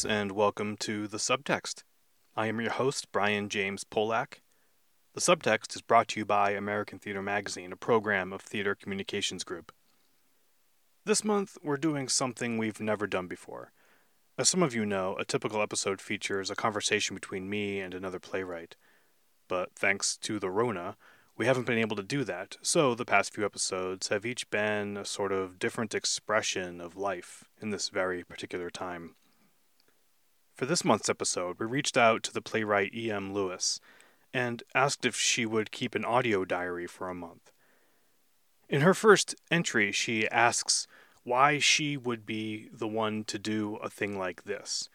friends, and welcome to The Subtext. I am your host, Brian James Polak. The Subtext is brought to you by American Theater Magazine, a program of Theater Communications Group. This month, we're doing something we've never done before. As some of you know, a typical episode features a conversation between me and another playwright. But thanks to the Rona, we haven't been able to do that, so the past few episodes have each been a sort of different expression of life in this very particular time. For this month's episode, we reached out to the playwright E.M. Lewis and asked if she would keep an audio diary for a month. In her first entry, she asks why she would be the one to do a thing like this.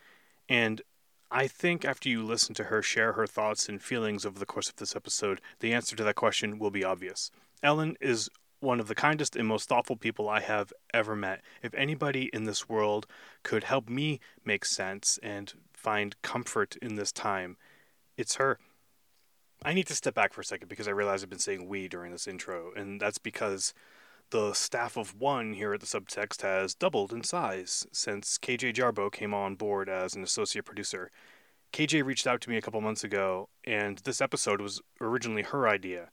And I think after you listen to her share her thoughts and feelings over the course of this episode, the answer to that question will be obvious. Ellen is one of the kindest and most thoughtful people I have ever met. If anybody in this world could help me make sense and find comfort in this time, it's her. I need to step back for a second because I realize I've been saying we during this intro, and that's because the staff of one here at the subtext has doubled in size since KJ Jarbo came on board as an associate producer. KJ reached out to me a couple months ago, and this episode was originally her idea.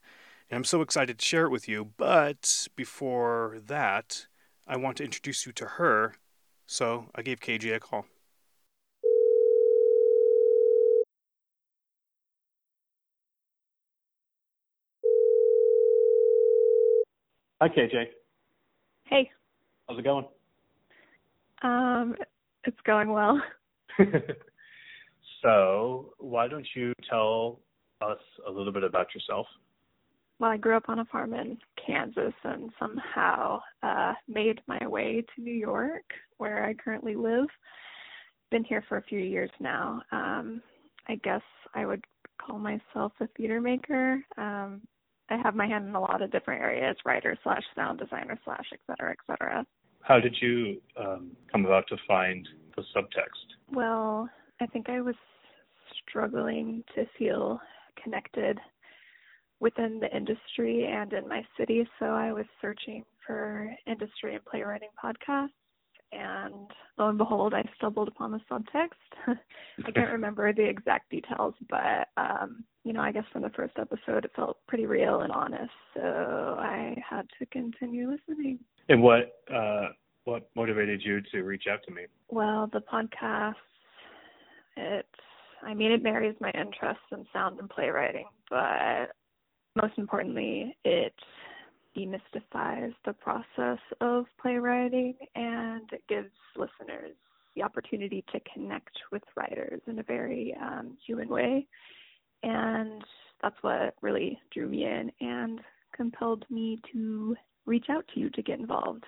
And I'm so excited to share it with you, but before that, I want to introduce you to her, so I gave KJ a call. Hi, KJ. Hey. How's it going? Um, it's going well. so, why don't you tell us a little bit about yourself? Well, I grew up on a farm in Kansas and somehow uh, made my way to New York, where I currently live. Been here for a few years now. Um, I guess I would call myself a theater maker. Um, I have my hand in a lot of different areas, writer slash sound designer slash et cetera, et cetera. How did you um, come about to find the subtext? Well, I think I was struggling to feel connected within the industry and in my city, so I was searching for industry and playwriting podcasts and lo and behold, I stumbled upon the subtext. I can't remember the exact details, but um, you know, I guess from the first episode, it felt pretty real and honest, so I had to continue listening. And what uh, what motivated you to reach out to me? Well, the podcast, it, I mean, it marries my interests in sound and playwriting, but most importantly, it demystifies the process of playwriting and it gives listeners the opportunity to connect with writers in a very um, human way. And that's what really drew me in and compelled me to reach out to you to get involved.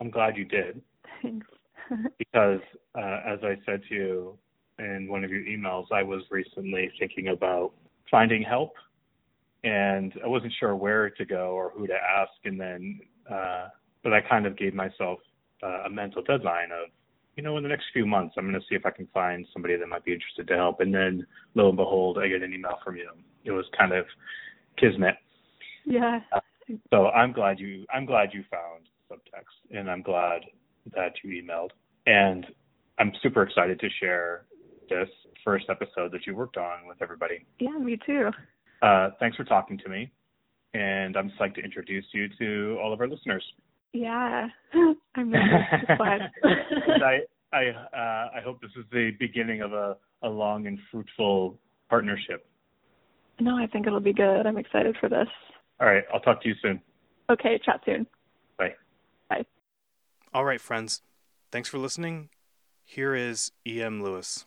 I'm glad you did. Thanks. because uh, as I said to you in one of your emails, I was recently thinking about finding help and I wasn't sure where to go or who to ask. And then, uh, but I kind of gave myself uh, a mental deadline of, you know, in the next few months, I'm going to see if I can find somebody that might be interested to help. And then, lo and behold, I get an email from you. It was kind of kismet. Yeah. Uh, so I'm glad you I'm glad you found subtext, and I'm glad that you emailed. And I'm super excited to share this first episode that you worked on with everybody. Yeah, me too. Uh, thanks for talking to me, and I'm psyched to introduce you to all of our listeners. Yeah, I'm nervous. I I uh, I hope this is the beginning of a, a long and fruitful partnership. No, I think it'll be good. I'm excited for this. All right, I'll talk to you soon. Okay, chat soon. Bye. Bye. All right, friends. Thanks for listening. Here is E.M. Lewis.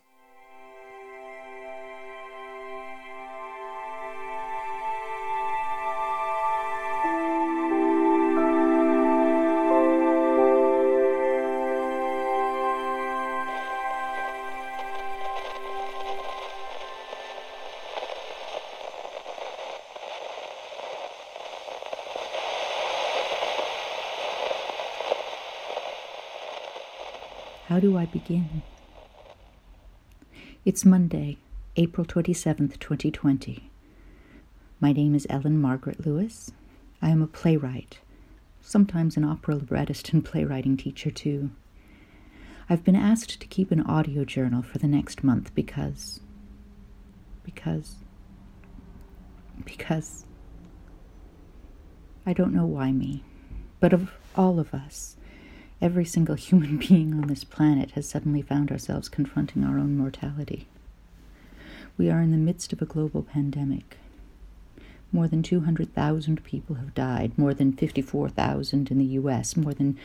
How do I begin? It's Monday, April 27th, 2020. My name is Ellen Margaret Lewis. I am a playwright, sometimes an opera librettist and playwriting teacher, too. I've been asked to keep an audio journal for the next month because. because. because. I don't know why me, but of all of us, every single human being on this planet has suddenly found ourselves confronting our own mortality. We are in the midst of a global pandemic. More than 200,000 people have died, more than 54,000 in the US, more than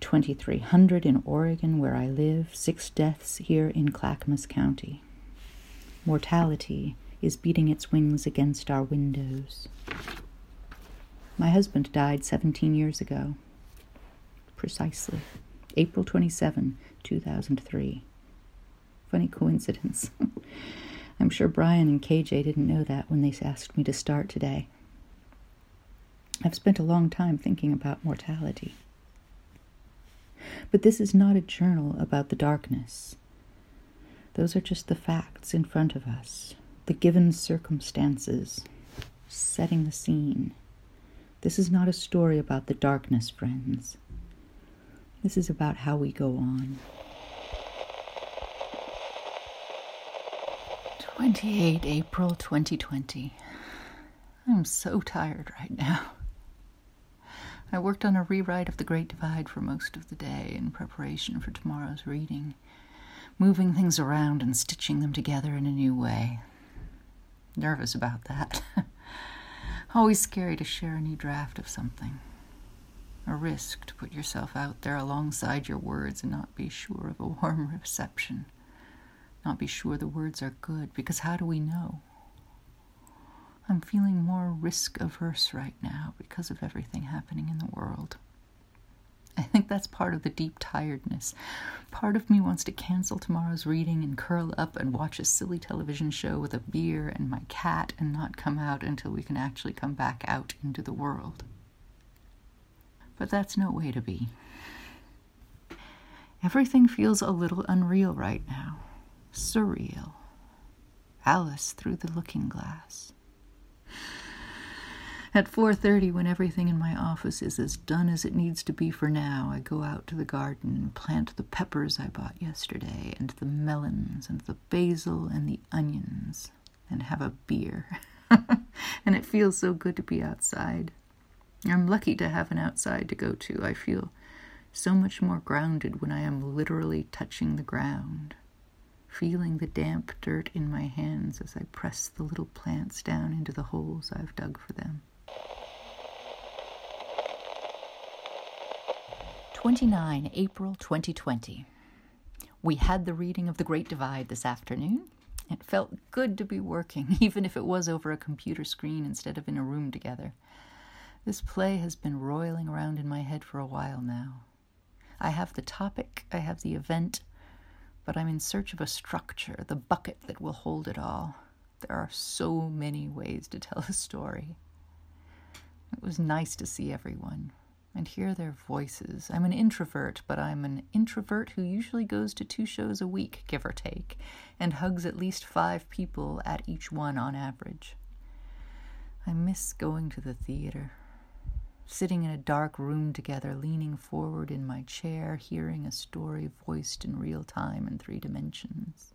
2,300 in Oregon, where I live, six deaths here in Clackamas County. Mortality is beating its wings against our windows. My husband died 17 years ago. Precisely. April 27, 2003. Funny coincidence. I'm sure Brian and KJ didn't know that when they asked me to start today. I've spent a long time thinking about mortality. But this is not a journal about the darkness. Those are just the facts in front of us, the given circumstances, setting the scene. This is not a story about the darkness, friends. This is about how we go on. 28 April 2020. I'm so tired right now. I worked on a rewrite of The Great Divide for most of the day in preparation for tomorrow's reading, moving things around and stitching them together in a new way. Nervous about that. Always scary to share a new draft of something. A risk to put yourself out there alongside your words and not be sure of a warm reception not be sure the words are good, because how do we know? I'm feeling more risk averse right now because of everything happening in the world. I think that's part of the deep tiredness. Part of me wants to cancel tomorrow's reading and curl up and watch a silly television show with a beer and my cat and not come out until we can actually come back out into the world. But that's no way to be. Everything feels a little unreal right now surreal. Alice through the looking glass. At 4:30 when everything in my office is as done as it needs to be for now, I go out to the garden and plant the peppers I bought yesterday and the melons and the basil and the onions and have a beer. and it feels so good to be outside. I'm lucky to have an outside to go to. I feel so much more grounded when I am literally touching the ground feeling the damp dirt in my hands as I press the little plants down into the holes I've dug for them. 29 April 2020. We had the reading of The Great Divide this afternoon. It felt good to be working, even if it was over a computer screen instead of in a room together. This play has been roiling around in my head for a while now. I have the topic, I have the event, but I'm in search of a structure, the bucket that will hold it all. There are so many ways to tell a story. It was nice to see everyone and hear their voices. I'm an introvert, but I'm an introvert who usually goes to two shows a week, give or take, and hugs at least five people at each one on average. I miss going to the theater sitting in a dark room together, leaning forward in my chair, hearing a story voiced in real time in three dimensions.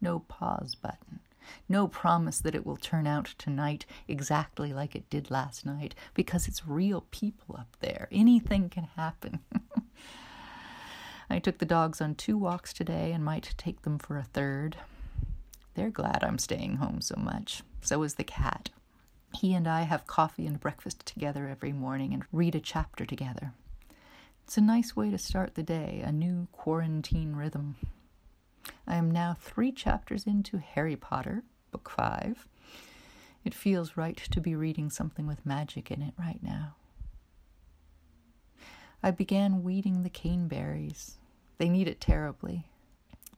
No pause button. No promise that it will turn out tonight exactly like it did last night, because it's real people up there. Anything can happen. I took the dogs on two walks today and might take them for a third. They're glad I'm staying home so much. So is the cat. He and I have coffee and breakfast together every morning and read a chapter together. It's a nice way to start the day, a new quarantine rhythm. I am now three chapters into Harry Potter, Book Five. It feels right to be reading something with magic in it right now. I began weeding the caneberries. They need it terribly.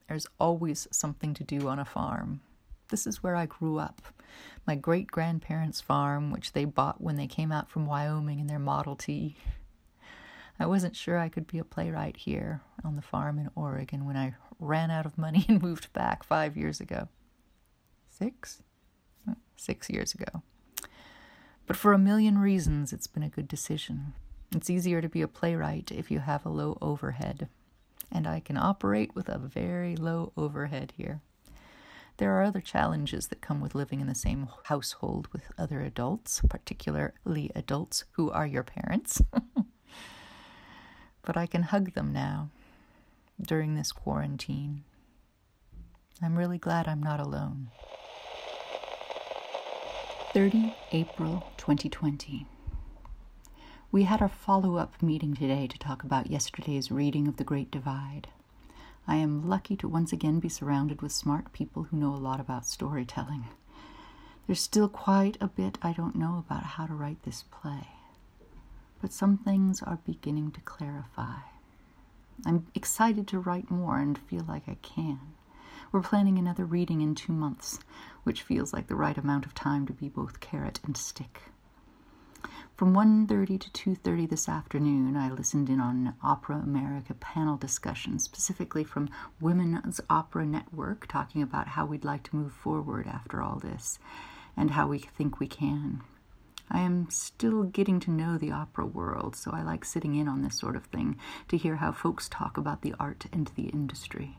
There's always something to do on a farm. This is where I grew up. My great grandparents' farm, which they bought when they came out from Wyoming in their Model T. I wasn't sure I could be a playwright here on the farm in Oregon when I ran out of money and moved back five years ago. Six? Six years ago. But for a million reasons, it's been a good decision. It's easier to be a playwright if you have a low overhead and I can operate with a very low overhead here. There are other challenges that come with living in the same household with other adults, particularly adults who are your parents. but I can hug them now during this quarantine. I'm really glad I'm not alone. 30 April 2020. We had our follow up meeting today to talk about yesterday's reading of The Great Divide. I am lucky to once again be surrounded with smart people who know a lot about storytelling. There's still quite a bit I don't know about how to write this play, but some things are beginning to clarify. I'm excited to write more and feel like I can. We're planning another reading in two months, which feels like the right amount of time to be both carrot and stick. From 1.30 to 2.30 this afternoon, I listened in on Opera America panel discussion, specifically from Women's Opera Network, talking about how we'd like to move forward after all this, and how we think we can. I am still getting to know the opera world, so I like sitting in on this sort of thing to hear how folks talk about the art and the industry.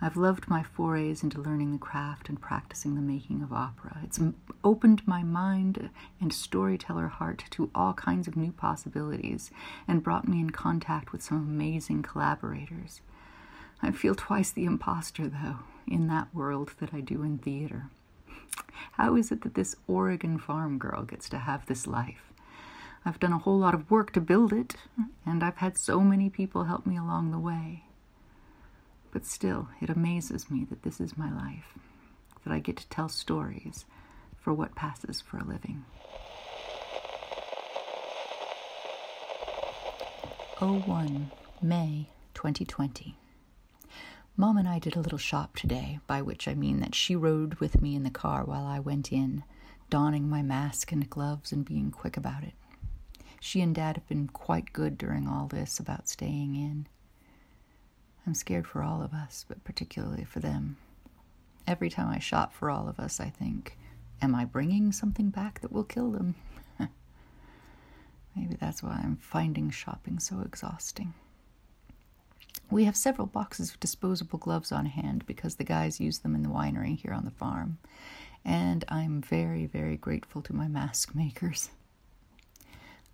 I've loved my forays into learning the craft and practicing the making of opera. It's opened my mind and storyteller heart to all kinds of new possibilities and brought me in contact with some amazing collaborators. I feel twice the impostor, though, in that world that I do in theater. How is it that this Oregon farm girl gets to have this life? I've done a whole lot of work to build it, and I've had so many people help me along the way. But still, it amazes me that this is my life, that I get to tell stories for what passes for a living. Oh one, May 2020. Mom and I did a little shop today, by which I mean that she rode with me in the car while I went in, donning my mask and gloves and being quick about it. She and Dad have been quite good during all this about staying in. I'm scared for all of us, but particularly for them. Every time I shop for all of us, I think, am I bringing something back that will kill them? Maybe that's why I'm finding shopping so exhausting. We have several boxes of disposable gloves on hand because the guys use them in the winery here on the farm, and I'm very, very grateful to my mask makers.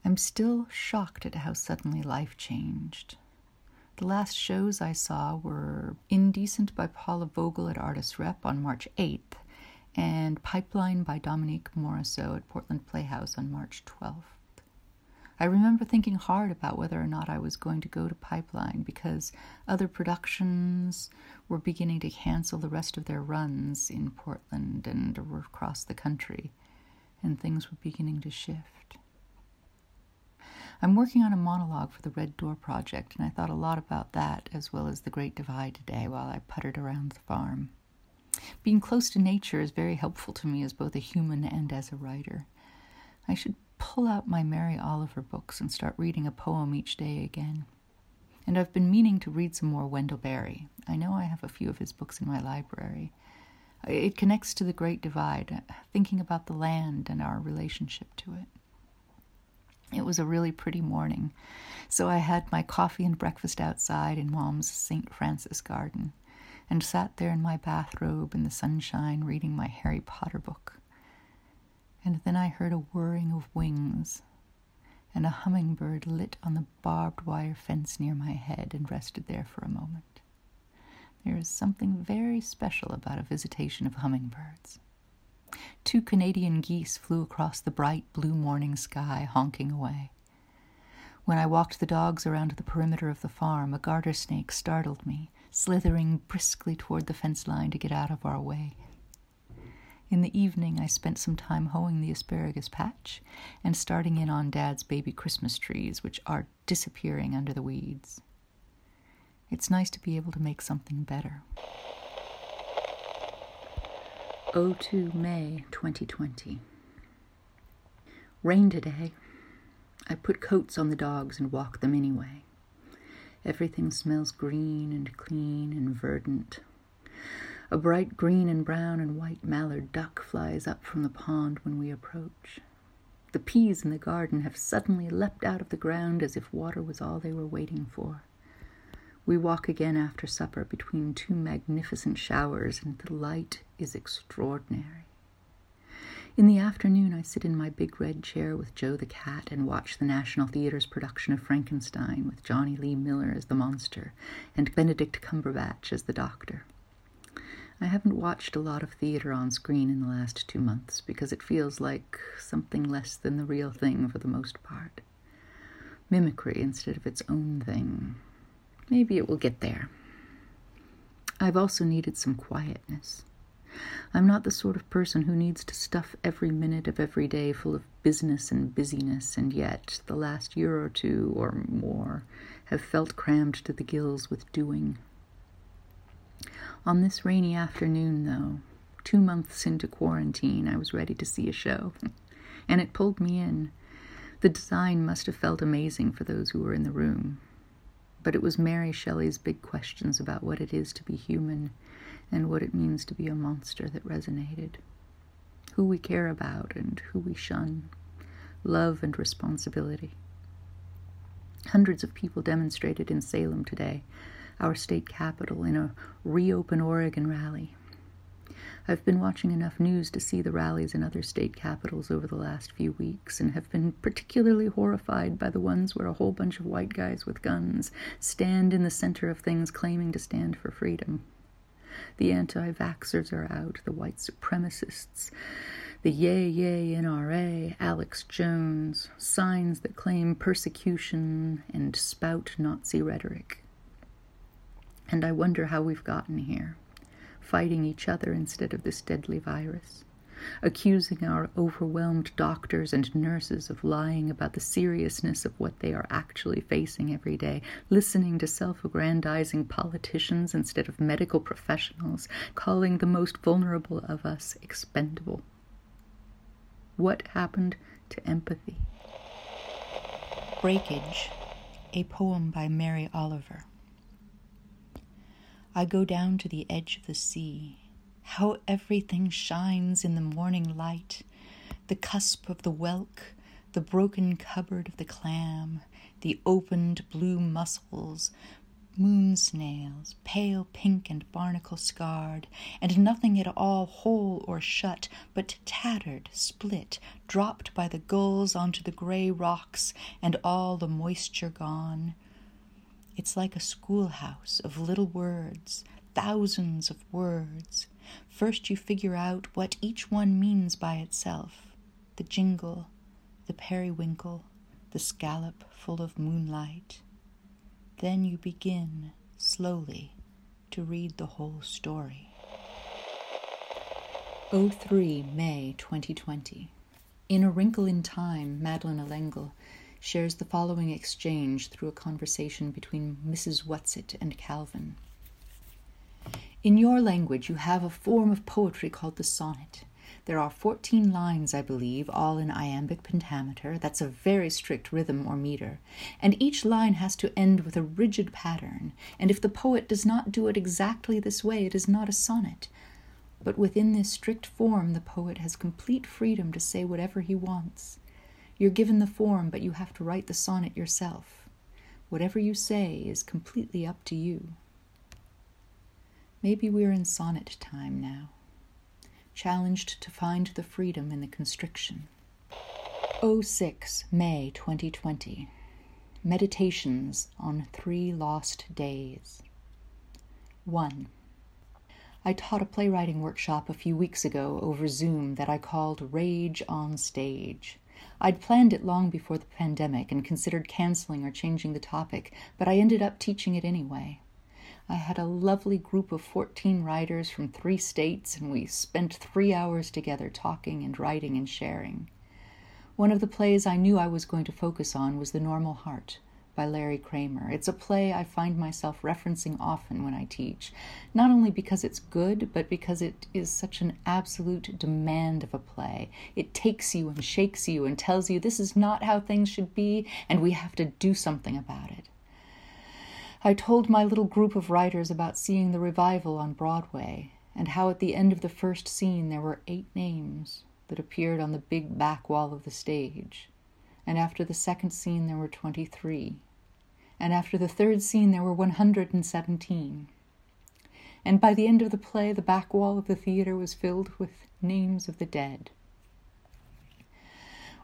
I'm still shocked at how suddenly life changed. The last shows I saw were Indecent by Paula Vogel at Artist Rep on March 8th and Pipeline by Dominique Morisseau at Portland Playhouse on March 12th. I remember thinking hard about whether or not I was going to go to Pipeline because other productions were beginning to cancel the rest of their runs in Portland and across the country, and things were beginning to shift. I'm working on a monologue for the Red Door Project, and I thought a lot about that as well as the Great Divide today while I puttered around the farm. Being close to nature is very helpful to me as both a human and as a writer. I should pull out my Mary Oliver books and start reading a poem each day again. And I've been meaning to read some more Wendell Berry. I know I have a few of his books in my library. It connects to the Great Divide, thinking about the land and our relationship to it. It was a really pretty morning, so I had my coffee and breakfast outside in Mom's St. Francis garden and sat there in my bathrobe in the sunshine reading my Harry Potter book. And then I heard a whirring of wings, and a hummingbird lit on the barbed wire fence near my head and rested there for a moment. There is something very special about a visitation of hummingbirds. Two Canadian geese flew across the bright blue morning sky, honking away. When I walked the dogs around the perimeter of the farm, a garter snake startled me, slithering briskly toward the fence line to get out of our way. In the evening, I spent some time hoeing the asparagus patch and starting in on Dad's baby Christmas trees, which are disappearing under the weeds. It's nice to be able to make something better. 02 May 2020. Rain today. I put coats on the dogs and walk them anyway. Everything smells green and clean and verdant. A bright green and brown and white mallard duck flies up from the pond when we approach. The peas in the garden have suddenly leapt out of the ground as if water was all they were waiting for. We walk again after supper between two magnificent showers, and the light is extraordinary. In the afternoon, I sit in my big red chair with Joe the cat and watch the National Theatre's production of Frankenstein with Jonny Lee Miller as the monster and Benedict Cumberbatch as the doctor. I haven't watched a lot of theater on screen in the last two months because it feels like something less than the real thing for the most part. Mimicry instead of its own thing. Maybe it will get there. I've also needed some quietness. I'm not the sort of person who needs to stuff every minute of every day full of business and busyness, and yet the last year or two or more have felt crammed to the gills with doing. On this rainy afternoon, though, two months into quarantine, I was ready to see a show, and it pulled me in. The design must have felt amazing for those who were in the room. But it was Mary Shelley's big questions about what it is to be human and what it means to be a monster that resonated. Who we care about and who we shun, love and responsibility. Hundreds of people demonstrated in Salem today our state capital in a Reopen Oregon rally. I've been watching enough news to see the rallies in other state capitals over the last few weeks and have been particularly horrified by the ones where a whole bunch of white guys with guns stand in the center of things claiming to stand for freedom. The anti vaxxers are out, the white supremacists, the Yay Yay NRA, Alex Jones, signs that claim persecution and spout Nazi rhetoric. And I wonder how we've gotten here, fighting each other instead of this deadly virus, accusing our overwhelmed doctors and nurses of lying about the seriousness of what they are actually facing every day, listening to self aggrandizing politicians instead of medical professionals, calling the most vulnerable of us expendable. What happened to empathy? Breakage, a poem by Mary Oliver. I go down to the edge of the sea. How everything shines in the morning light the cusp of the whelk, the broken cupboard of the clam, the opened blue mussels, moon snails, pale pink and barnacle scarred, and nothing at all whole or shut, but tattered, split, dropped by the gulls onto the gray rocks, and all the moisture gone. It's like a schoolhouse of little words, thousands of words. First, you figure out what each one means by itself the jingle, the periwinkle, the scallop full of moonlight. Then you begin, slowly, to read the whole story. 03 May 2020. In A Wrinkle in Time, Madeleine L'Engle shares the following exchange through a conversation between Mrs. Whatsit and Calvin. In your language, you have a form of poetry called the sonnet. There are 14 lines, I believe, all in iambic pentameter. That's a very strict rhythm or meter. And each line has to end with a rigid pattern. And if the poet does not do it exactly this way, it is not a sonnet. But within this strict form, the poet has complete freedom to say whatever he wants. You're given the form, but you have to write the sonnet yourself. Whatever you say is completely up to you. Maybe we're in sonnet time now, challenged to find the freedom in the constriction. 06 May 2020 Meditations on Three Lost Days. 1. I taught a playwriting workshop a few weeks ago over Zoom that I called Rage on Stage. I'd planned it long before the pandemic and considered canceling or changing the topic, but I ended up teaching it anyway. I had a lovely group of 14 writers from three states, and we spent three hours together talking and writing and sharing. One of the plays I knew I was going to focus on was The Normal Heart by Larry Kramer. It's a play I find myself referencing often when I teach, not only because it's good, but because it is such an absolute demand of a play. It takes you and shakes you and tells you this is not how things should be, and we have to do something about it. I told my little group of writers about seeing the revival on Broadway, and how at the end of the first scene there were eight names that appeared on the big back wall of the stage and after the second scene there were 23. and after the third scene, there were 117. And by the end of the play, the back wall of the theater was filled with names of the dead.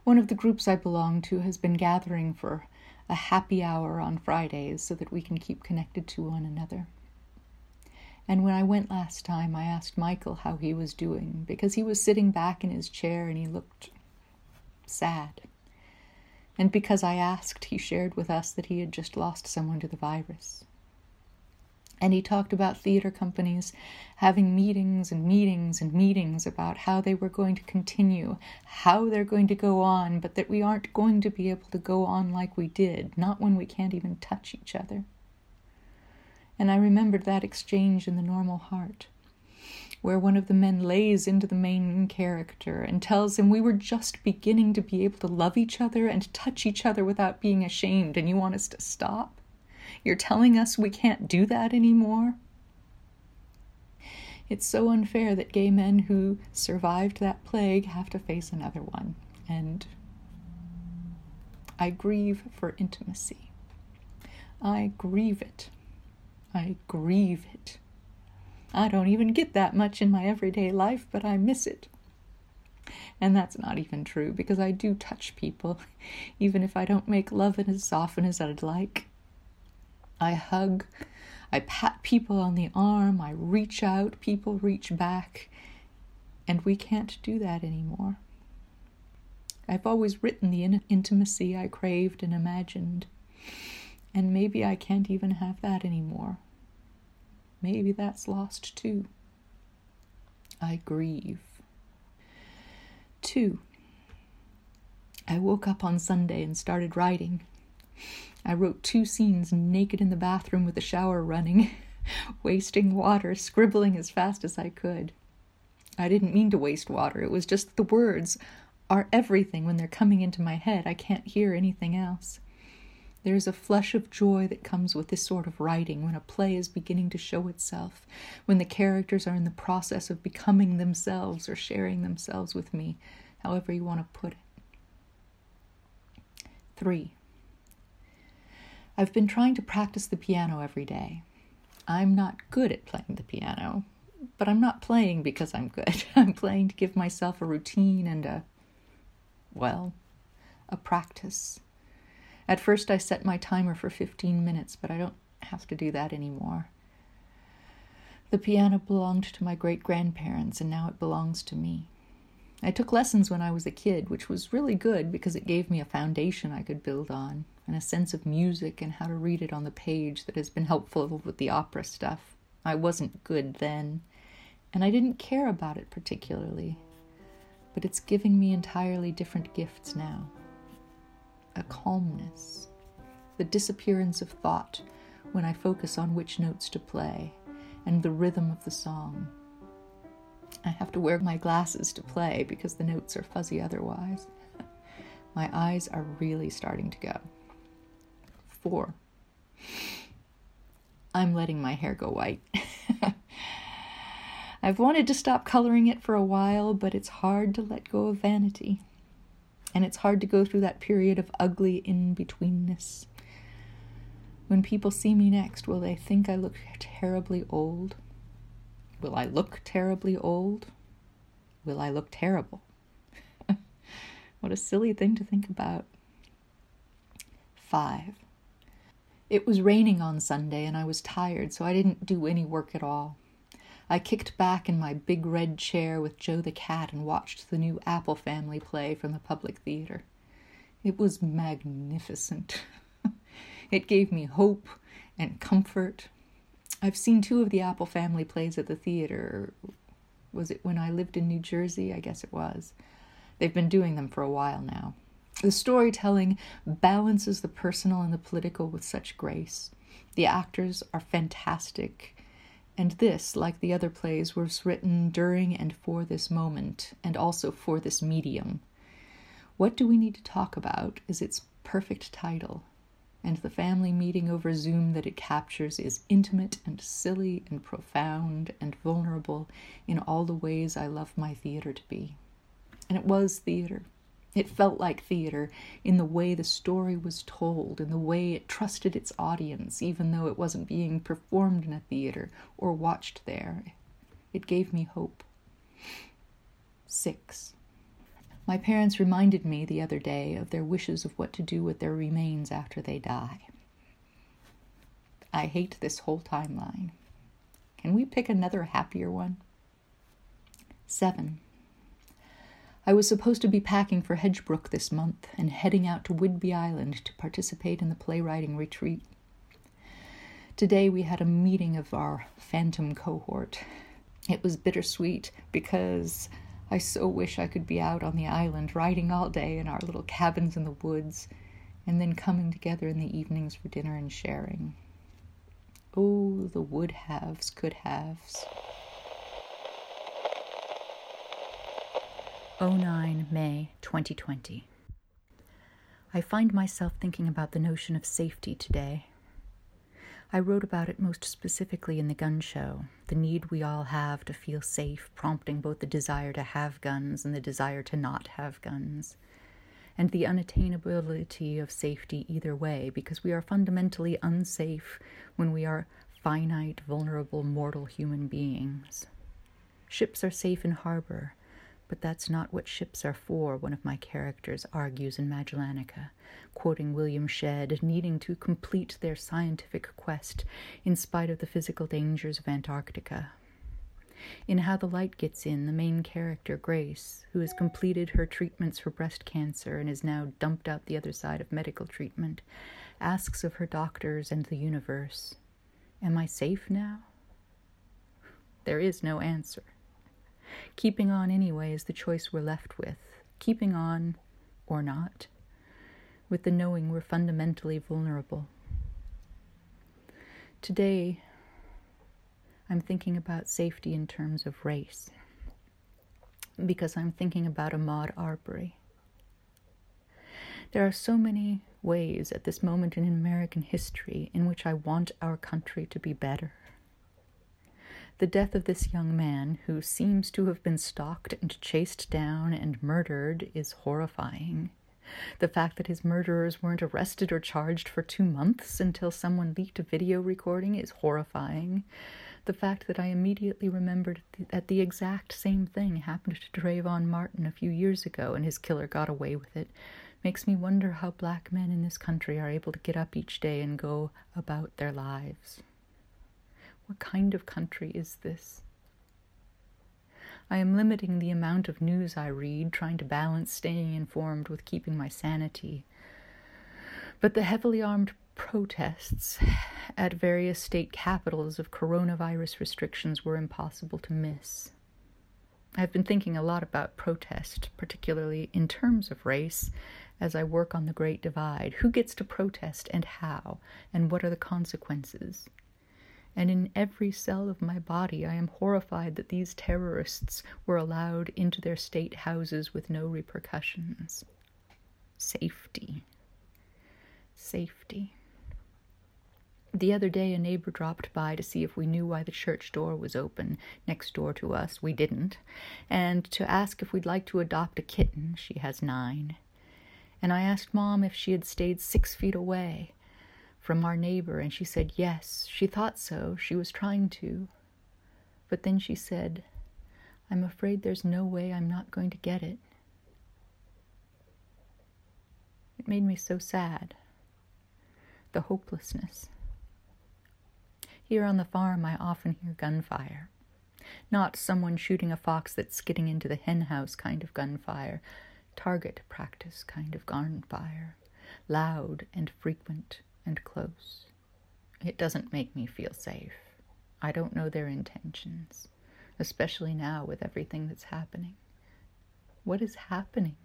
One of the groups I belong to has been gathering for a happy hour on Fridays so that we can keep connected to one another. And when I went last time, I asked Michael how he was doing because he was sitting back in his chair and he looked sad. And because I asked, he shared with us that he had just lost someone to the virus. And he talked about theater companies having meetings and meetings and meetings about how they were going to continue, how they're going to go on, but that we aren't going to be able to go on like we did, not when we can't even touch each other. And I remembered that exchange in the normal heart where one of the men lays into the main character and tells him we were just beginning to be able to love each other and touch each other without being ashamed, and you want us to stop? You're telling us we can't do that anymore? It's so unfair that gay men who survived that plague have to face another one, and I grieve for intimacy. I grieve it. I grieve it. I don't even get that much in my everyday life, but I miss it. And that's not even true because I do touch people, even if I don't make love as often as I'd like. I hug, I pat people on the arm, I reach out, people reach back, and we can't do that anymore. I've always written the in- intimacy I craved and imagined, and maybe I can't even have that anymore. Maybe that's lost too. I grieve. Two, I woke up on Sunday and started writing. I wrote two scenes naked in the bathroom with the shower running, wasting water, scribbling as fast as I could. I didn't mean to waste water, it was just the words are everything when they're coming into my head. I can't hear anything else. There is a flush of joy that comes with this sort of writing when a play is beginning to show itself, when the characters are in the process of becoming themselves or sharing themselves with me, however you want to put it. Three, I've been trying to practice the piano every day. I'm not good at playing the piano, but I'm not playing because I'm good. I'm playing to give myself a routine and a, well, a practice. At first, I set my timer for 15 minutes, but I don't have to do that anymore. The piano belonged to my great grandparents, and now it belongs to me. I took lessons when I was a kid, which was really good because it gave me a foundation I could build on, and a sense of music and how to read it on the page that has been helpful with the opera stuff. I wasn't good then, and I didn't care about it particularly, but it's giving me entirely different gifts now a calmness, the disappearance of thought when I focus on which notes to play, and the rhythm of the song. I have to wear my glasses to play because the notes are fuzzy otherwise. my eyes are really starting to go. Four. I'm letting my hair go white. I've wanted to stop coloring it for a while, but it's hard to let go of vanity and it's hard to go through that period of ugly in betweenness. When people see me next, will they think I look terribly old? Will I look terribly old? Will I look terrible? what a silly thing to think about. 5. It was raining on Sunday and I was tired, so I didn't do any work at all. I kicked back in my big red chair with Joe the cat and watched the new Apple Family play from the public theater. It was magnificent. it gave me hope and comfort. I've seen two of the Apple Family plays at the theater. Was it when I lived in New Jersey? I guess it was. They've been doing them for a while now. The storytelling balances the personal and the political with such grace. The actors are fantastic and this, like the other plays, was written during and for this moment, and also for this medium. What Do We Need to Talk About is its perfect title, and the family meeting over Zoom that it captures is intimate and silly and profound and vulnerable in all the ways I love my theater to be. And it was theater. It felt like theater in the way the story was told, in the way it trusted its audience, even though it wasn't being performed in a theater or watched there. It gave me hope. Six. My parents reminded me the other day of their wishes of what to do with their remains after they die. I hate this whole timeline. Can we pick another happier one? Seven. I was supposed to be packing for Hedgebrook this month and heading out to Whidbey Island to participate in the playwriting retreat. Today we had a meeting of our phantom cohort. It was bittersweet because I so wish I could be out on the island writing all day in our little cabins in the woods and then coming together in the evenings for dinner and sharing. Oh, the would haves, could haves. 09 May 2020. I find myself thinking about the notion of safety today. I wrote about it most specifically in the gun show, the need we all have to feel safe, prompting both the desire to have guns and the desire to not have guns, and the unattainability of safety either way, because we are fundamentally unsafe when we are finite, vulnerable, mortal human beings. Ships are safe in harbor, but that's not what ships are for, one of my characters argues in Magellanica, quoting William Shedd, needing to complete their scientific quest in spite of the physical dangers of Antarctica. In How the Light Gets In, the main character, Grace, who has completed her treatments for breast cancer and is now dumped out the other side of medical treatment, asks of her doctors and the universe, Am I safe now? There is no answer. Keeping on anyway is the choice we're left with. Keeping on or not, with the knowing we're fundamentally vulnerable. Today, I'm thinking about safety in terms of race because I'm thinking about Ahmaud Arbery. There are so many ways at this moment in American history in which I want our country to be better. The death of this young man, who seems to have been stalked and chased down and murdered, is horrifying. The fact that his murderers weren't arrested or charged for two months until someone leaked a video recording is horrifying. The fact that I immediately remembered that the exact same thing happened to Trayvon Martin a few years ago and his killer got away with it makes me wonder how black men in this country are able to get up each day and go about their lives. What kind of country is this? I am limiting the amount of news I read, trying to balance staying informed with keeping my sanity. But the heavily armed protests at various state capitals of coronavirus restrictions were impossible to miss. I've been thinking a lot about protest, particularly in terms of race, as I work on the Great Divide. Who gets to protest and how, and what are the consequences? And in every cell of my body I am horrified that these terrorists were allowed into their state houses with no repercussions. Safety. Safety. The other day, a neighbor dropped by to see if we knew why the church door was open next door to us. We didn't. And to ask if we'd like to adopt a kitten. She has nine. And I asked Mom if she had stayed six feet away from our neighbor, and she said yes, she thought so, she was trying to. But then she said, I'm afraid there's no way I'm not going to get it. It made me so sad. The hopelessness. Here on the farm, I often hear gunfire. Not someone shooting a fox that's skidding into the henhouse kind of gunfire, target practice kind of gunfire, loud and frequent and close. It doesn't make me feel safe. I don't know their intentions, especially now with everything that's happening. What is happening?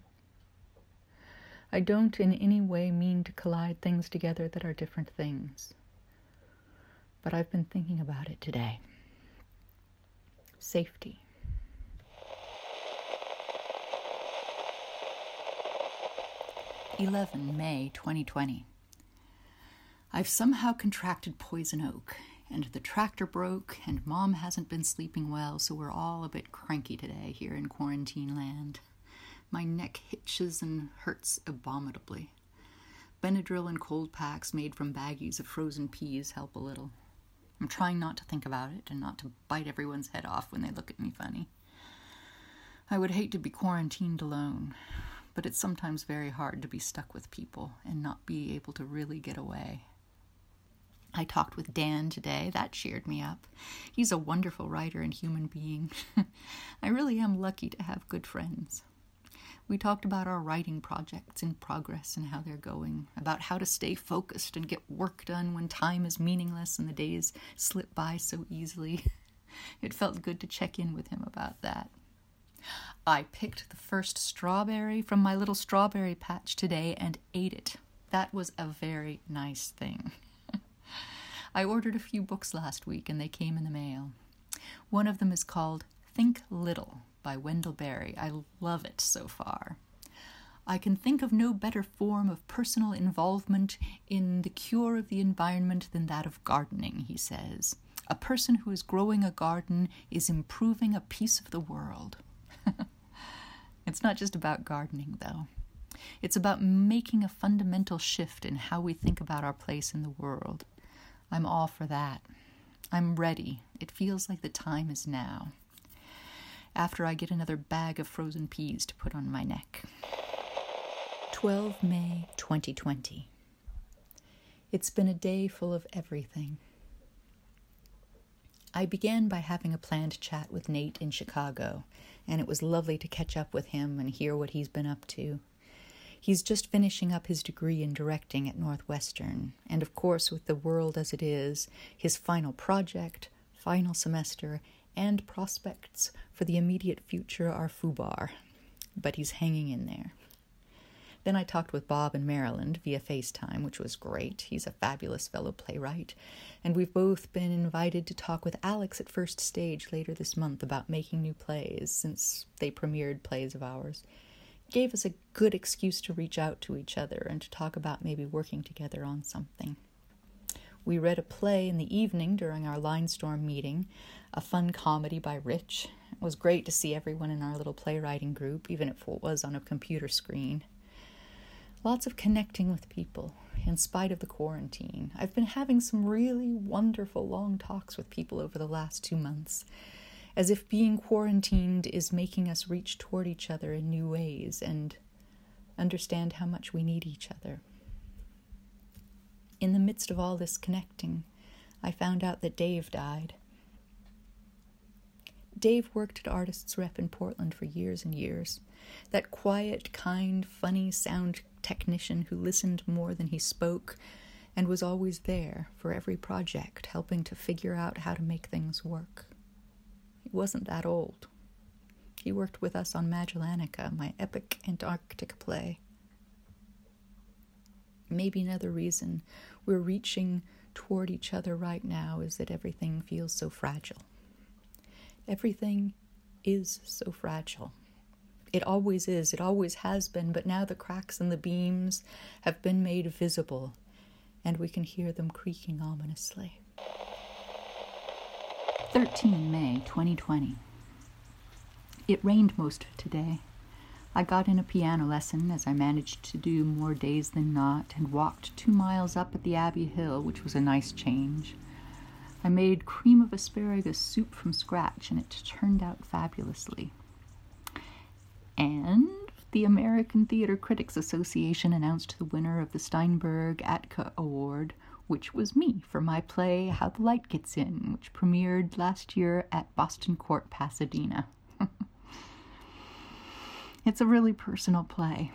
I don't in any way mean to collide things together that are different things, but I've been thinking about it today. Safety. Eleven May twenty twenty. I've somehow contracted poison oak, and the tractor broke, and mom hasn't been sleeping well, so we're all a bit cranky today here in quarantine land. My neck hitches and hurts abominably. Benadryl and cold packs made from baggies of frozen peas help a little. I'm trying not to think about it and not to bite everyone's head off when they look at me funny. I would hate to be quarantined alone, but it's sometimes very hard to be stuck with people and not be able to really get away. I talked with Dan today. That cheered me up. He's a wonderful writer and human being. I really am lucky to have good friends. We talked about our writing projects in progress and how they're going, about how to stay focused and get work done when time is meaningless and the days slip by so easily. It felt good to check in with him about that. I picked the first strawberry from my little strawberry patch today and ate it. That was a very nice thing. I ordered a few books last week and they came in the mail. One of them is called Think Little by Wendell Berry. I love it so far. I can think of no better form of personal involvement in the cure of the environment than that of gardening, he says. A person who is growing a garden is improving a piece of the world. it's not just about gardening, though. It's about making a fundamental shift in how we think about our place in the world. I'm all for that. I'm ready. It feels like the time is now. After I get another bag of frozen peas to put on my neck. 12 May 2020. It's been a day full of everything. I began by having a planned chat with Nate in Chicago, and it was lovely to catch up with him and hear what he's been up to. He's just finishing up his degree in directing at Northwestern, and of course, with the world as it is, his final project, final semester, and prospects for the immediate future are foobar. But he's hanging in there. Then I talked with Bob in Maryland via FaceTime, which was great. He's a fabulous fellow playwright. And we've both been invited to talk with Alex at First Stage later this month about making new plays, since they premiered plays of ours gave us a good excuse to reach out to each other and to talk about maybe working together on something. We read a play in the evening during our Linestorm meeting, a fun comedy by Rich. It was great to see everyone in our little playwriting group, even if it was on a computer screen. Lots of connecting with people, in spite of the quarantine. I've been having some really wonderful long talks with people over the last two months as if being quarantined is making us reach toward each other in new ways and understand how much we need each other. In the midst of all this connecting, I found out that Dave died. Dave worked at Artists Rep in Portland for years and years. That quiet, kind, funny sound technician who listened more than he spoke and was always there for every project, helping to figure out how to make things work wasn't that old. He worked with us on Magellanica, my epic Antarctic play. Maybe another reason we're reaching toward each other right now is that everything feels so fragile. Everything is so fragile. It always is, it always has been, but now the cracks in the beams have been made visible, and we can hear them creaking ominously. 13 May 2020. It rained most of today. I got in a piano lesson as I managed to do more days than not and walked two miles up at the Abbey Hill, which was a nice change. I made cream of asparagus soup from scratch and it turned out fabulously. And the American Theater Critics Association announced the winner of the Steinberg ATCA Award which was me for my play How the Light Gets In, which premiered last year at Boston Court, Pasadena. it's a really personal play.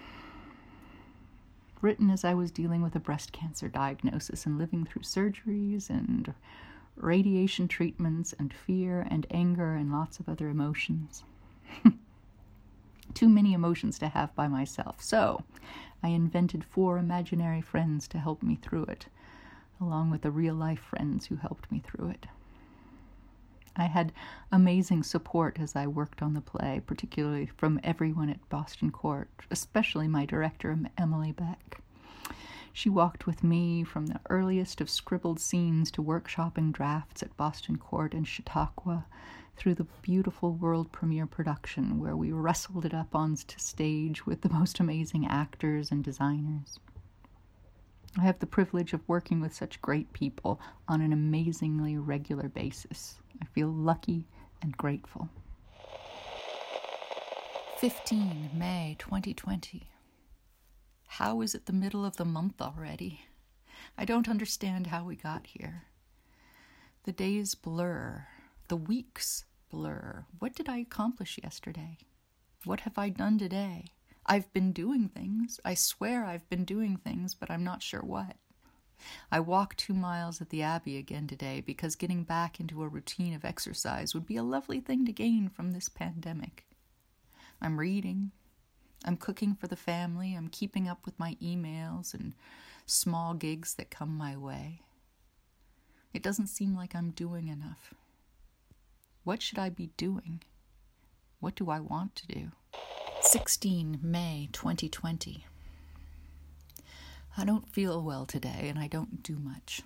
Written as I was dealing with a breast cancer diagnosis and living through surgeries and radiation treatments and fear and anger and lots of other emotions. Too many emotions to have by myself. So I invented four imaginary friends to help me through it along with the real life friends who helped me through it. I had amazing support as I worked on the play, particularly from everyone at Boston Court, especially my director, Emily Beck. She walked with me from the earliest of scribbled scenes to workshopping drafts at Boston Court and Chautauqua, through the beautiful world premiere production where we wrestled it up onto stage with the most amazing actors and designers. I have the privilege of working with such great people on an amazingly regular basis. I feel lucky and grateful. 15 May 2020. How is it the middle of the month already? I don't understand how we got here. The days blur, the weeks blur. What did I accomplish yesterday? What have I done today? I've been doing things. I swear I've been doing things, but I'm not sure what. I walked two miles at the Abbey again today because getting back into a routine of exercise would be a lovely thing to gain from this pandemic. I'm reading. I'm cooking for the family. I'm keeping up with my emails and small gigs that come my way. It doesn't seem like I'm doing enough. What should I be doing? What do I want to do? 16 May 2020. I don't feel well today and I don't do much.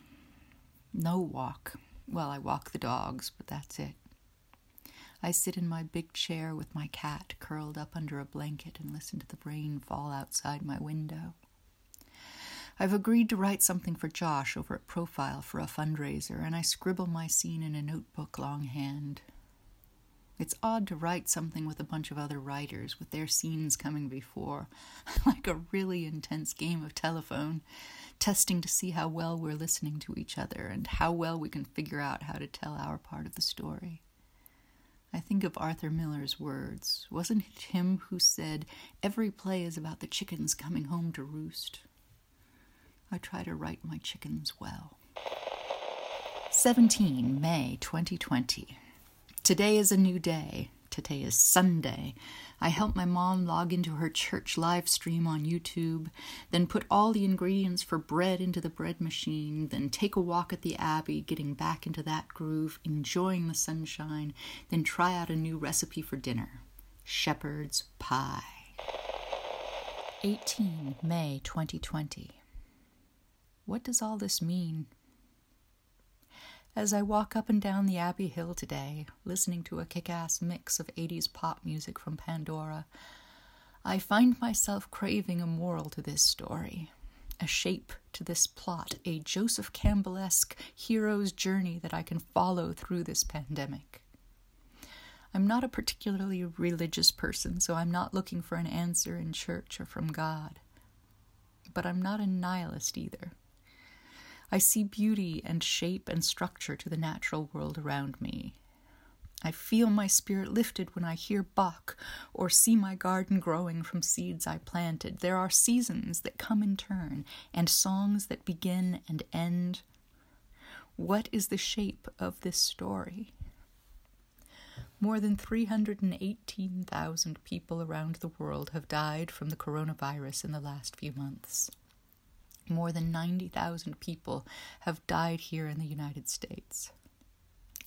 No walk. Well, I walk the dogs, but that's it. I sit in my big chair with my cat curled up under a blanket and listen to the rain fall outside my window. I've agreed to write something for Josh over at Profile for a fundraiser, and I scribble my scene in a notebook longhand. It's odd to write something with a bunch of other writers, with their scenes coming before, like a really intense game of telephone, testing to see how well we're listening to each other and how well we can figure out how to tell our part of the story. I think of Arthur Miller's words. Wasn't it him who said, Every play is about the chickens coming home to roost? I try to write my chickens well. 17 May 2020. Today is a new day. Today is Sunday. I help my mom log into her church live stream on YouTube, then put all the ingredients for bread into the bread machine, then take a walk at the Abbey, getting back into that groove, enjoying the sunshine, then try out a new recipe for dinner shepherd's pie. 18 May 2020. What does all this mean? As I walk up and down the Abbey Hill today, listening to a kick ass mix of 80s pop music from Pandora, I find myself craving a moral to this story, a shape to this plot, a Joseph Campbell esque hero's journey that I can follow through this pandemic. I'm not a particularly religious person, so I'm not looking for an answer in church or from God. But I'm not a nihilist either. I see beauty and shape and structure to the natural world around me. I feel my spirit lifted when I hear Bach or see my garden growing from seeds I planted. There are seasons that come in turn and songs that begin and end. What is the shape of this story? More than 318,000 people around the world have died from the coronavirus in the last few months. More than 90,000 people have died here in the United States.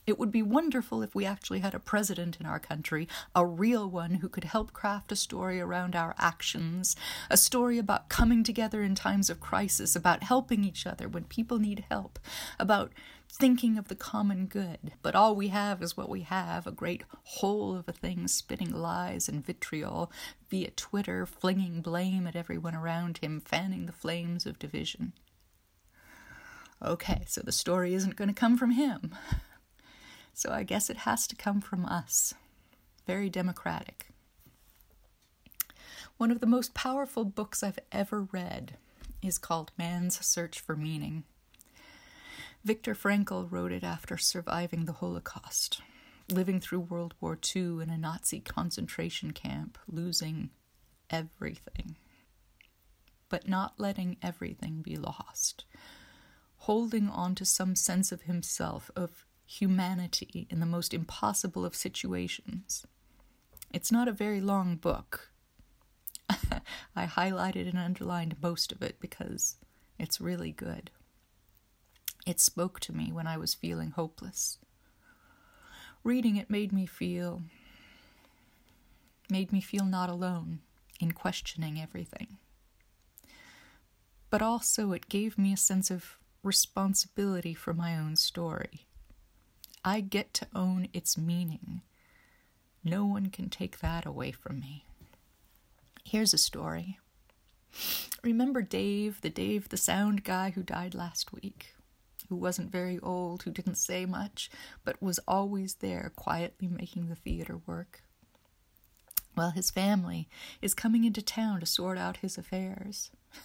It would be wonderful if we actually had a president in our country, a real one who could help craft a story around our actions, a story about coming together in times of crisis, about helping each other when people need help, about thinking of the common good. But all we have is what we have a great hole of a thing spitting lies and vitriol via Twitter, flinging blame at everyone around him, fanning the flames of division. Okay, so the story isn't going to come from him. So I guess it has to come from us. Very democratic. One of the most powerful books I've ever read is called Man's Search for Meaning. Viktor Frankl wrote it after surviving the Holocaust, living through World War II in a Nazi concentration camp, losing everything, but not letting everything be lost, holding on to some sense of himself, of humanity in the most impossible of situations. It's not a very long book. I highlighted and underlined most of it because it's really good. It spoke to me when I was feeling hopeless. Reading it made me feel made me feel not alone in questioning everything. But also it gave me a sense of responsibility for my own story. I get to own its meaning. No one can take that away from me. Here's a story. Remember Dave, the Dave, the sound guy who died last week? Who wasn't very old, who didn't say much, but was always there quietly making the theater work? Well, his family is coming into town to sort out his affairs.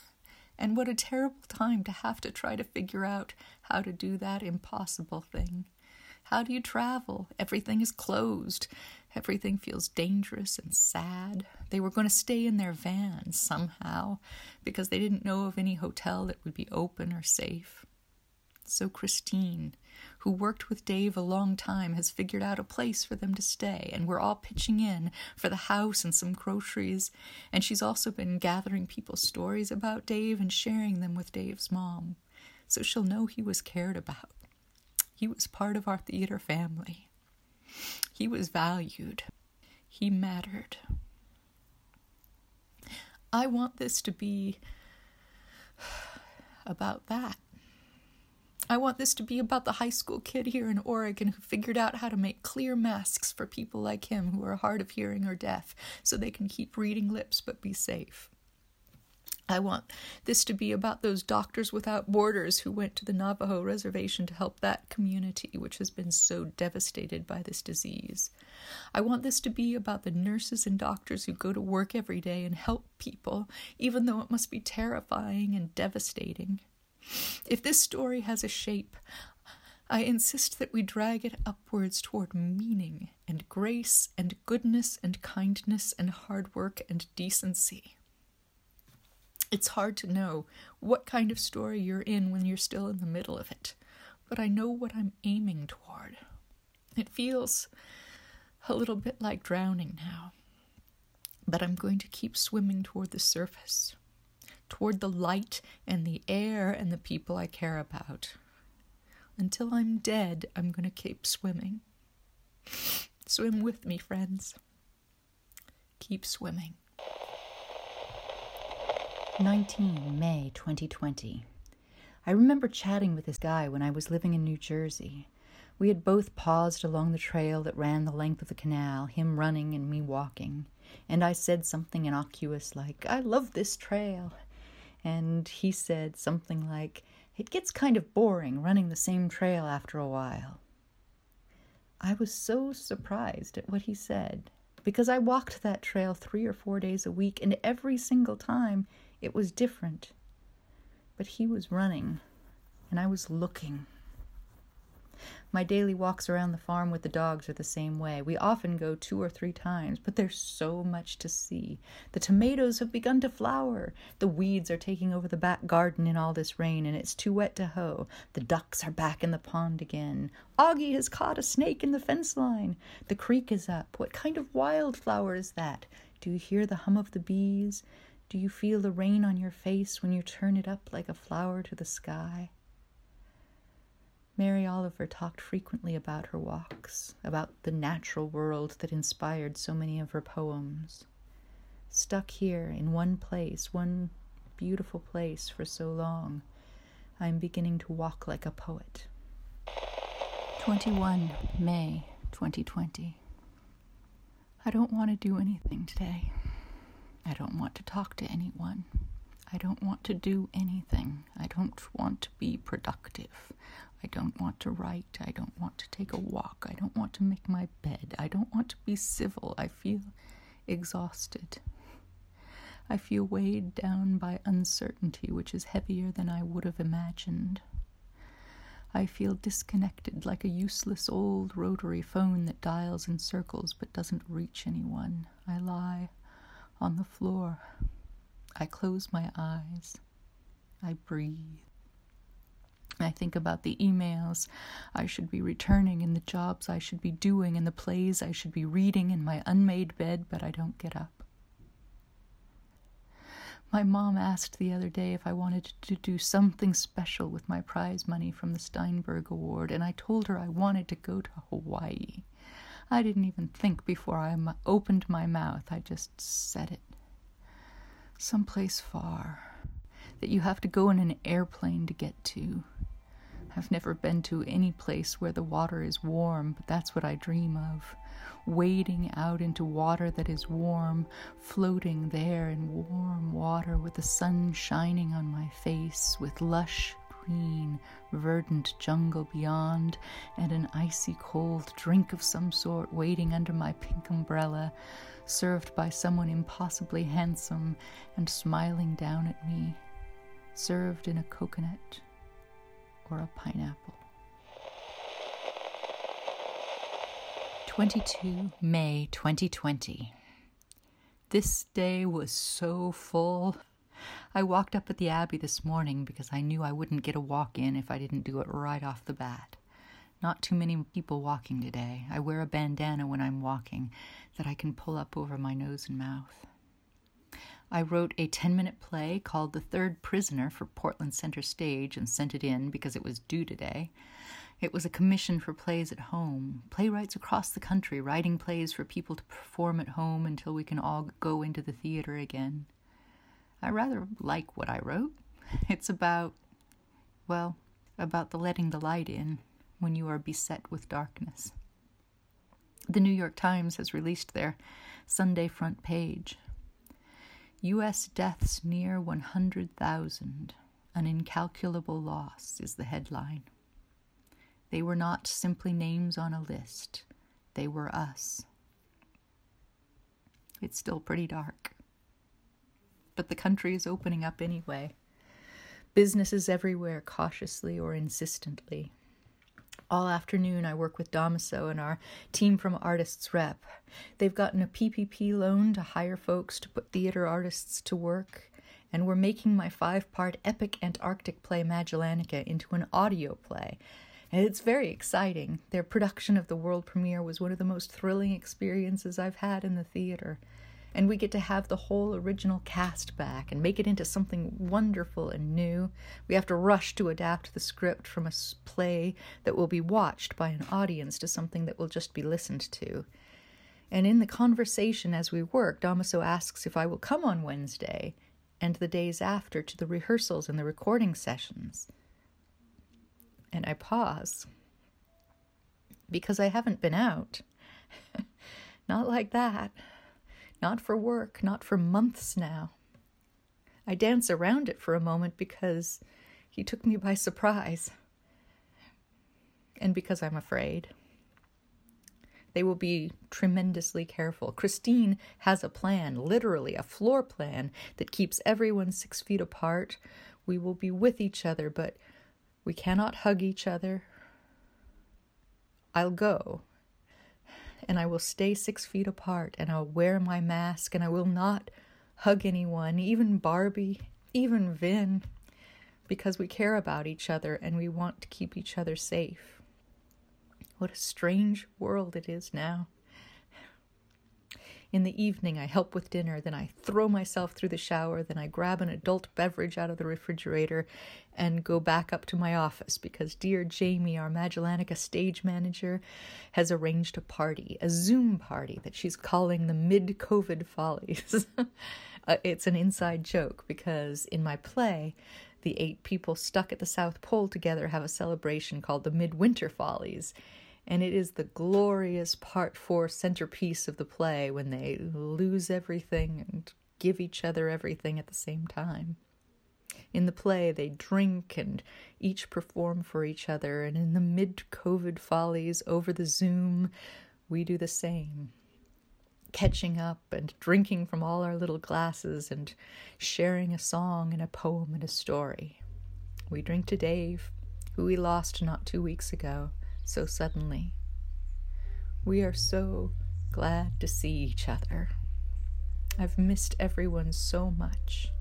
And what a terrible time to have to try to figure out how to do that impossible thing. How do you travel? Everything is closed. Everything feels dangerous and sad. They were going to stay in their van somehow because they didn't know of any hotel that would be open or safe. So Christine, who worked with Dave a long time, has figured out a place for them to stay, and we're all pitching in for the house and some groceries. And she's also been gathering people's stories about Dave and sharing them with Dave's mom, so she'll know he was cared about. He was part of our theater family. He was valued. He mattered. I want this to be about that. I want this to be about the high school kid here in Oregon who figured out how to make clear masks for people like him who are hard of hearing or deaf so they can keep reading lips but be safe. I want this to be about those doctors without borders who went to the Navajo reservation to help that community, which has been so devastated by this disease. I want this to be about the nurses and doctors who go to work every day and help people, even though it must be terrifying and devastating. If this story has a shape, I insist that we drag it upwards toward meaning and grace and goodness and kindness and hard work and decency. It's hard to know what kind of story you're in when you're still in the middle of it, but I know what I'm aiming toward. It feels a little bit like drowning now, but I'm going to keep swimming toward the surface toward the light and the air and the people I care about. Until I'm dead, I'm going to keep swimming. Swim with me, friends. Keep swimming. 19 May 2020. I remember chatting with this guy when I was living in New Jersey. We had both paused along the trail that ran the length of the canal, him running and me walking, and I said something innocuous like, I love this trail and he said something like, It gets kind of boring running the same trail after a while. I was so surprised at what he said because I walked that trail three or four days a week, and every single time it was different. But he was running, and I was looking. My daily walks around the farm with the dogs are the same way. We often go two or three times, but there's so much to see. The tomatoes have begun to flower. The weeds are taking over the back garden in all this rain, and it's too wet to hoe. The ducks are back in the pond again. Augie has caught a snake in the fence line. The creek is up. What kind of wildflower is that? Do you hear the hum of the bees? Do you feel the rain on your face when you turn it up like a flower to the sky? Mary Oliver talked frequently about her walks, about the natural world that inspired so many of her poems. Stuck here in one place, one beautiful place for so long, I am beginning to walk like a poet. 21 May 2020. I don't want to do anything today. I don't want to talk to anyone. I don't want to do anything. I don't want to be productive. I don't want to write. I don't want to take a walk. I don't want to make my bed. I don't want to be civil. I feel exhausted. I feel weighed down by uncertainty, which is heavier than I would have imagined. I feel disconnected like a useless old rotary phone that dials in circles but doesn't reach anyone. I lie on the floor. I close my eyes. I breathe. I think about the emails I should be returning and the jobs I should be doing and the plays I should be reading in my unmade bed, but I don't get up. My mom asked the other day if I wanted to do something special with my prize money from the Steinberg Award, and I told her I wanted to go to Hawaii. I didn't even think before I opened my mouth, I just said it. Someplace far that you have to go in an airplane to get to I've never been to any place where the water is warm, but that's what I dream of. Wading out into water that is warm, floating there in warm water with the sun shining on my face, with lush green, verdant jungle beyond, and an icy cold drink of some sort waiting under my pink umbrella, served by someone impossibly handsome and smiling down at me, served in a coconut or a pineapple. 22 May 2020. This day was so full. I walked up at the Abbey this morning because I knew I wouldn't get a walk in if I didn't do it right off the bat. Not too many people walking today. I wear a bandana when I'm walking that I can pull up over my nose and mouth. I wrote a 10 minute play called The Third Prisoner for Portland Center Stage and sent it in because it was due today. It was a commission for plays at home, playwrights across the country writing plays for people to perform at home until we can all go into the theater again. I rather like what I wrote. It's about, well, about the letting the light in when you are beset with darkness. The New York Times has released their Sunday front page U.S. deaths near 100,000. An incalculable loss is the headline. They were not simply names on a list, they were us. It's still pretty dark. But the country is opening up anyway. Businesses everywhere, cautiously or insistently. All afternoon, I work with Damaso and our team from Artists Rep. They've gotten a PPP loan to hire folks to put theater artists to work, and we're making my five part epic Antarctic play Magellanica into an audio play. And it's very exciting. Their production of the world premiere was one of the most thrilling experiences I've had in the theater and we get to have the whole original cast back and make it into something wonderful and new. We have to rush to adapt the script from a play that will be watched by an audience to something that will just be listened to. And in the conversation as we work, Damaso asks if I will come on Wednesday and the days after to the rehearsals and the recording sessions. And I pause because I haven't been out. Not like that. Not for work, not for months now. I dance around it for a moment because he took me by surprise. And because I'm afraid. They will be tremendously careful. Christine has a plan, literally a floor plan, that keeps everyone six feet apart. We will be with each other, but we cannot hug each other. I'll go, and I will stay six feet apart and I'll wear my mask and I will not hug anyone, even Barbie, even Vin, because we care about each other and we want to keep each other safe. What a strange world it is now. In the evening, I help with dinner, then I throw myself through the shower, then I grab an adult beverage out of the refrigerator and go back up to my office because dear Jamie, our Magellanica stage manager, has arranged a party, a Zoom party that she's calling the mid COVID follies. uh, it's an inside joke because in my play, the eight people stuck at the South Pole together have a celebration called the Midwinter Follies and it is the glorious part four centerpiece of the play when they lose everything and give each other everything at the same time. In the play, they drink and each perform for each other, and in the mid COVID follies over the Zoom, we do the same. Catching up and drinking from all our little glasses and sharing a song and a poem and a story. We drink to Dave, who we lost not two weeks ago so suddenly. We are so glad to see each other. I've missed everyone so much.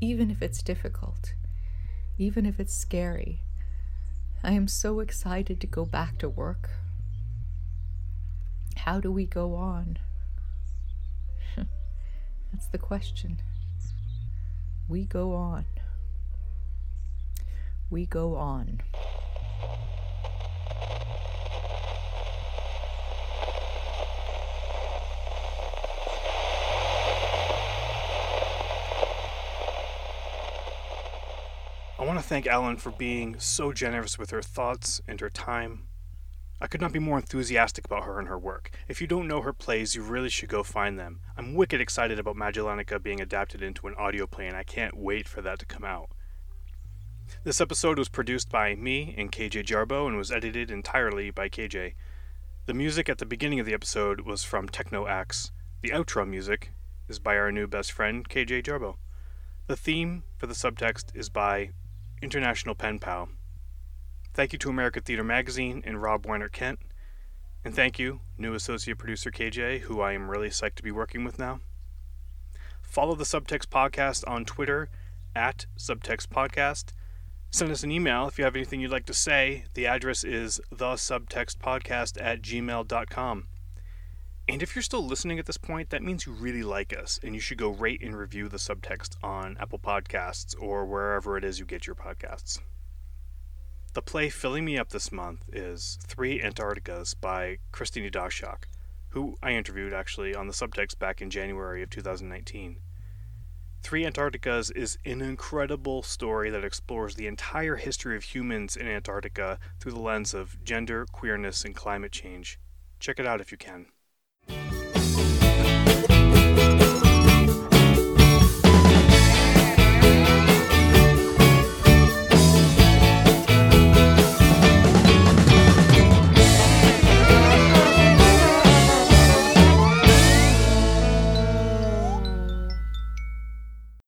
Even if it's difficult, even if it's scary, I am so excited to go back to work. How do we go on? That's the question. We go on. We go on. Want want to thank Ellen for being so generous with her thoughts and her time. I could not be more enthusiastic about her and her work. If you don't know her plays, you really should go find them. I'm wicked excited about Magellanica being adapted into an audio play, and I can't wait for that to come out. This episode was produced by me and KJ Jarbo and was edited entirely by KJ. The music at the beginning of the episode was from Techno X. The outro music is by our new best friend, KJ Jarbo. The theme for the subtext is by International Pen Pal. Thank you to American Theater Magazine and Rob Weinert-Kendt. And thank you, new associate producer KJ, who I am really psyched to be working with now. Follow the Subtext Podcast on Twitter at Subtext Podcast. Send us an email if you have anything you'd like to say. The address is thesubtextpodcast at gmail.com. And if you're still listening at this point, that means you really like us, and you should go rate and review the subtext on Apple Podcasts or wherever it is you get your podcasts. The play filling me up this month is Three Antarcticas by Christina Dashak, who I interviewed actually on the subtext back in January of 2019. Three Antarcticas is an incredible story that explores the entire history of humans in Antarctica through the lens of gender, queerness, and climate change. Check it out if you can.